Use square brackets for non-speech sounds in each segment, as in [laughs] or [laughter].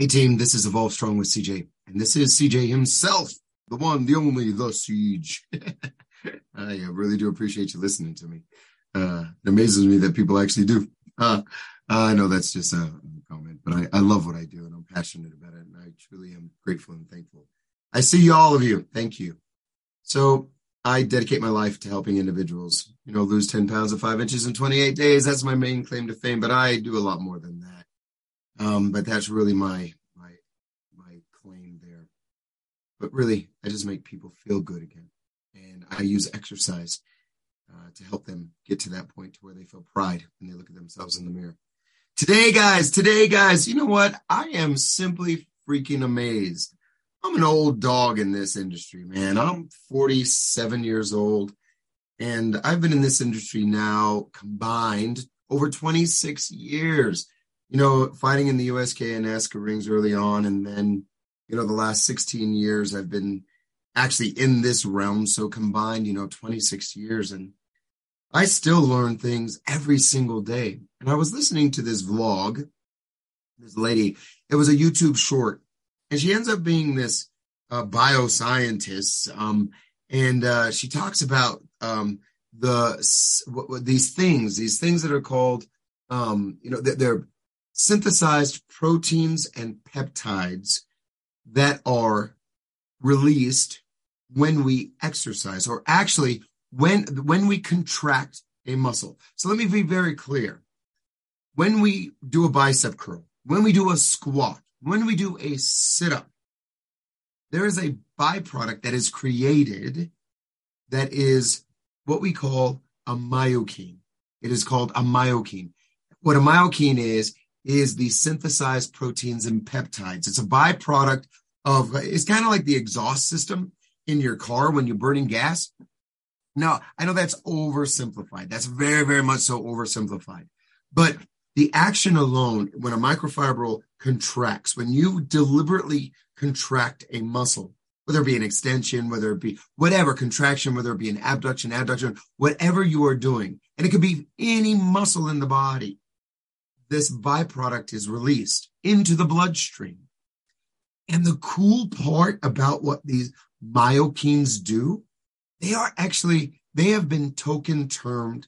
Hey team, this is Evolve Strong with CJ, and this is CJ himself, the one, the only, the Siege. [laughs] I really do appreciate you listening to me. Uh, it amazes me that people actually do. Uh, I know that's just a comment, but I, I love what I do and I'm passionate about it, and I truly am grateful and thankful. I see all of you. Thank you. So I dedicate my life to helping individuals, you know, lose 10 pounds of five inches in 28 days. That's my main claim to fame, but I do a lot more than that. Um, but that's really my claim there. But really, I just make people feel good again, and I use exercise uh, to help them get to that point to where they feel pride when they look at themselves in the mirror. Today, guys, today, guys, you know what? I am simply freaking amazed. I'm an old dog in this industry, man. I'm 47 years old, and I've been in this industry now combined over 26 years you know, fighting in the USK and NASKA rings early on. And then, you know, the last 16 years I've been actually in this realm. So combined, you know, 26 years. And I still learn things every single day. And I was listening to this vlog, this lady, it was a YouTube short, and she ends up being this uh, bioscientist. Um, and uh, she talks about um, the these things, these things that are called, um, you know, they're synthesized proteins and peptides that are released when we exercise or actually when when we contract a muscle. So let me be very clear. When we do a bicep curl, when we do a squat, when we do a sit up, there is a byproduct that is created that is what we call a myokine. It is called a myokine. What a myokine is, is the synthesized proteins and peptides. It's a byproduct of, it's kind of like the exhaust system in your car when you're burning gas. Now, I know that's oversimplified. That's very, very much so oversimplified. But the action alone, when a microfibril contracts, when you deliberately contract a muscle, whether it be an extension, whether it be whatever contraction, whether it be an abduction, adduction, whatever you are doing, and it could be any muscle in the body, this byproduct is released into the bloodstream. And the cool part about what these myokines do, they are actually, they have been token termed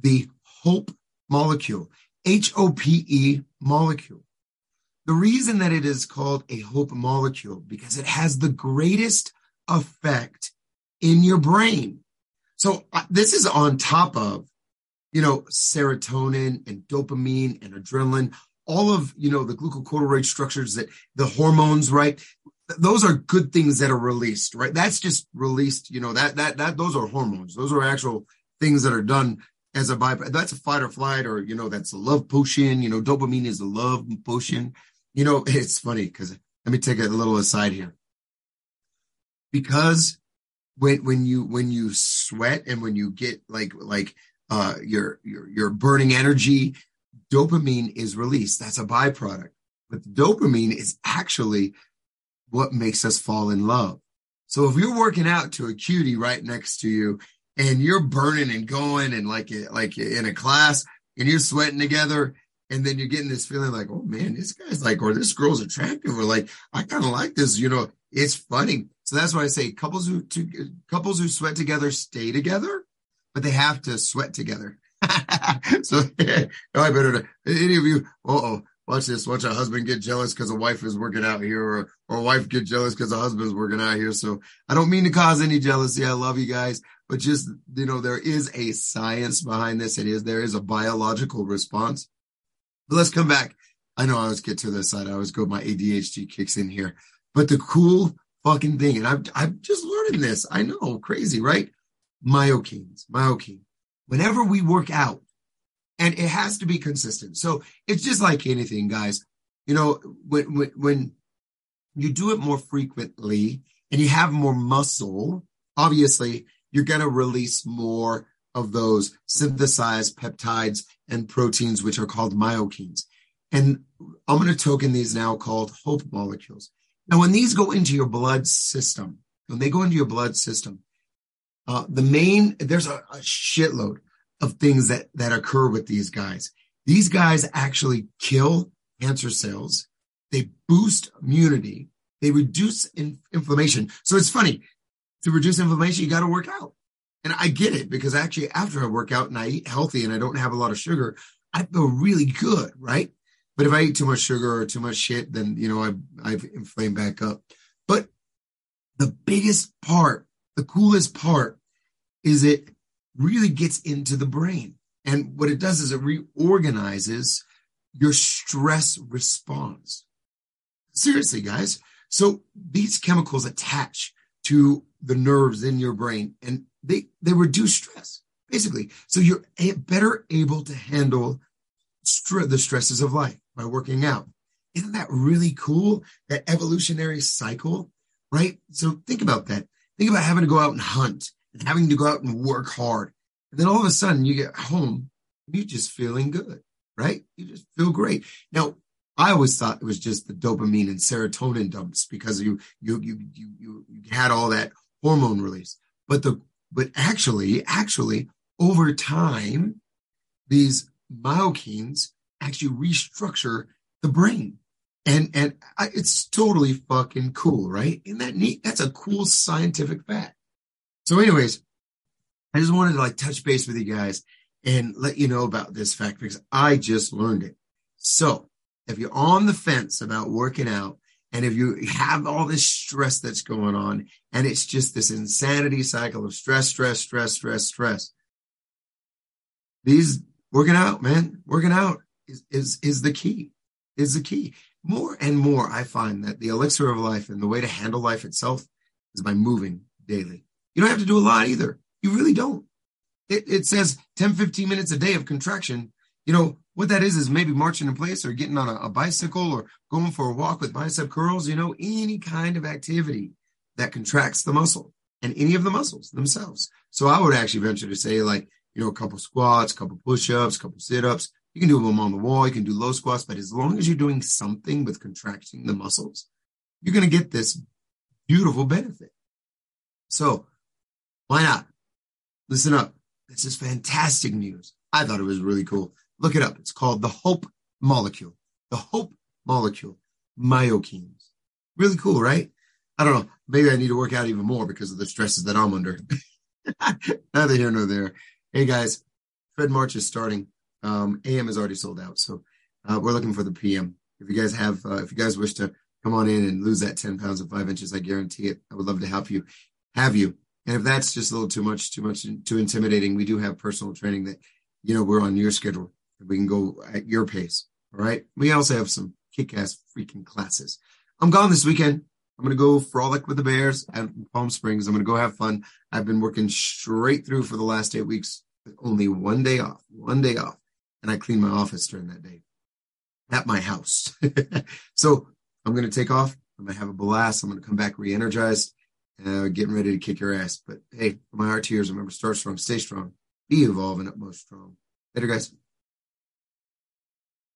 the hope molecule, H O P E molecule. The reason that it is called a hope molecule because it has the greatest effect in your brain. So uh, this is on top of you know, serotonin and dopamine and adrenaline, all of, you know, the glucocorticoid structures that the hormones, right? Those are good things that are released, right? That's just released, you know, that, that, that, those are hormones. Those are actual things that are done as a byproduct. That's a fight or flight, or, you know, that's a love potion. You know, dopamine is a love potion. You know, [laughs] it's funny because let me take a little aside here. Because when, when you, when you sweat and when you get like, like, uh, you're, you're, you're burning energy. Dopamine is released. That's a byproduct. But dopamine is actually what makes us fall in love. So if you're working out to a cutie right next to you and you're burning and going and like, it like in a class and you're sweating together and then you're getting this feeling like, oh man, this guy's like, or this girl's attractive, or like, I kind of like this, you know, it's funny. So that's why I say couples who, two, couples who sweat together stay together but they have to sweat together. [laughs] so [laughs] oh, I better any of you, oh, watch this, watch a husband get jealous because a wife is working out here or, or a wife get jealous because a husband's working out here. So I don't mean to cause any jealousy. I love you guys, but just, you know, there is a science behind this. It is, there is a biological response. But let's come back. I know I always get to this side. I always go, my ADHD kicks in here, but the cool fucking thing, and I'm, I'm just learning this. I know crazy, right? Myokines, myokine. Whenever we work out, and it has to be consistent. So it's just like anything, guys. You know, when, when, when you do it more frequently and you have more muscle, obviously you're going to release more of those synthesized peptides and proteins, which are called myokines. And I'm going to token these now called hope molecules. Now, when these go into your blood system, when they go into your blood system, uh, the main, there's a, a shitload of things that, that occur with these guys. These guys actually kill cancer cells. they boost immunity, they reduce in- inflammation. So it's funny to reduce inflammation, you got to work out. And I get it because actually after I work out and I eat healthy and I don't have a lot of sugar, I feel really good, right? But if I eat too much sugar or too much shit, then you know I I've inflamed back up. But the biggest part, the coolest part, is it really gets into the brain. And what it does is it reorganizes your stress response. Seriously, guys. So these chemicals attach to the nerves in your brain and they, they reduce stress basically. So you're better able to handle the stresses of life by working out. Isn't that really cool? That evolutionary cycle, right? So think about that. Think about having to go out and hunt and having to go out and work hard. And then all of a sudden you get home you're just feeling good, right? You just feel great. Now, I always thought it was just the dopamine and serotonin dumps because you you you you you, you had all that hormone release. But the but actually, actually, over time, these myokines actually restructure the brain. And and I, it's totally fucking cool, right? Isn't that neat? That's a cool scientific fact. So, anyways, I just wanted to like touch base with you guys and let you know about this fact because I just learned it. So, if you're on the fence about working out, and if you have all this stress that's going on, and it's just this insanity cycle of stress, stress, stress, stress, stress, these working out, man, working out is, is, is the key, is the key. More and more, I find that the elixir of life and the way to handle life itself is by moving daily. You don't have to do a lot either. You really don't. It, it says 10, 15 minutes a day of contraction. You know, what that is, is maybe marching in place or getting on a, a bicycle or going for a walk with bicep curls, you know, any kind of activity that contracts the muscle and any of the muscles themselves. So I would actually venture to say like, you know, a couple squats, a couple push-ups, a couple sit-ups. You can do them on the wall. You can do low squats, but as long as you're doing something with contracting the muscles, you're going to get this beautiful benefit. So why not? Listen up. This is fantastic news. I thought it was really cool. Look it up. It's called the Hope Molecule. The Hope Molecule. Myokines. Really cool, right? I don't know. Maybe I need to work out even more because of the stresses that I'm under. [laughs] Neither here nor there. Hey guys, Fred March is starting. Um, AM is already sold out, so uh, we're looking for the PM. If you guys have, uh, if you guys wish to come on in and lose that 10 pounds of five inches, I guarantee it. I would love to help you, have you. And if that's just a little too much, too much, too intimidating, we do have personal training that, you know, we're on your schedule. We can go at your pace. All right. We also have some kick ass freaking classes. I'm gone this weekend. I'm going to go frolic with the Bears at Palm Springs. I'm going to go have fun. I've been working straight through for the last eight weeks only one day off, one day off. And I clean my office during that day at my house. [laughs] so I'm going to take off. I'm going to have a blast. I'm going to come back re-energized, uh, getting ready to kick your ass. But hey, for my heart tears, remember, start strong, stay strong, be evolving utmost strong. Later, guys.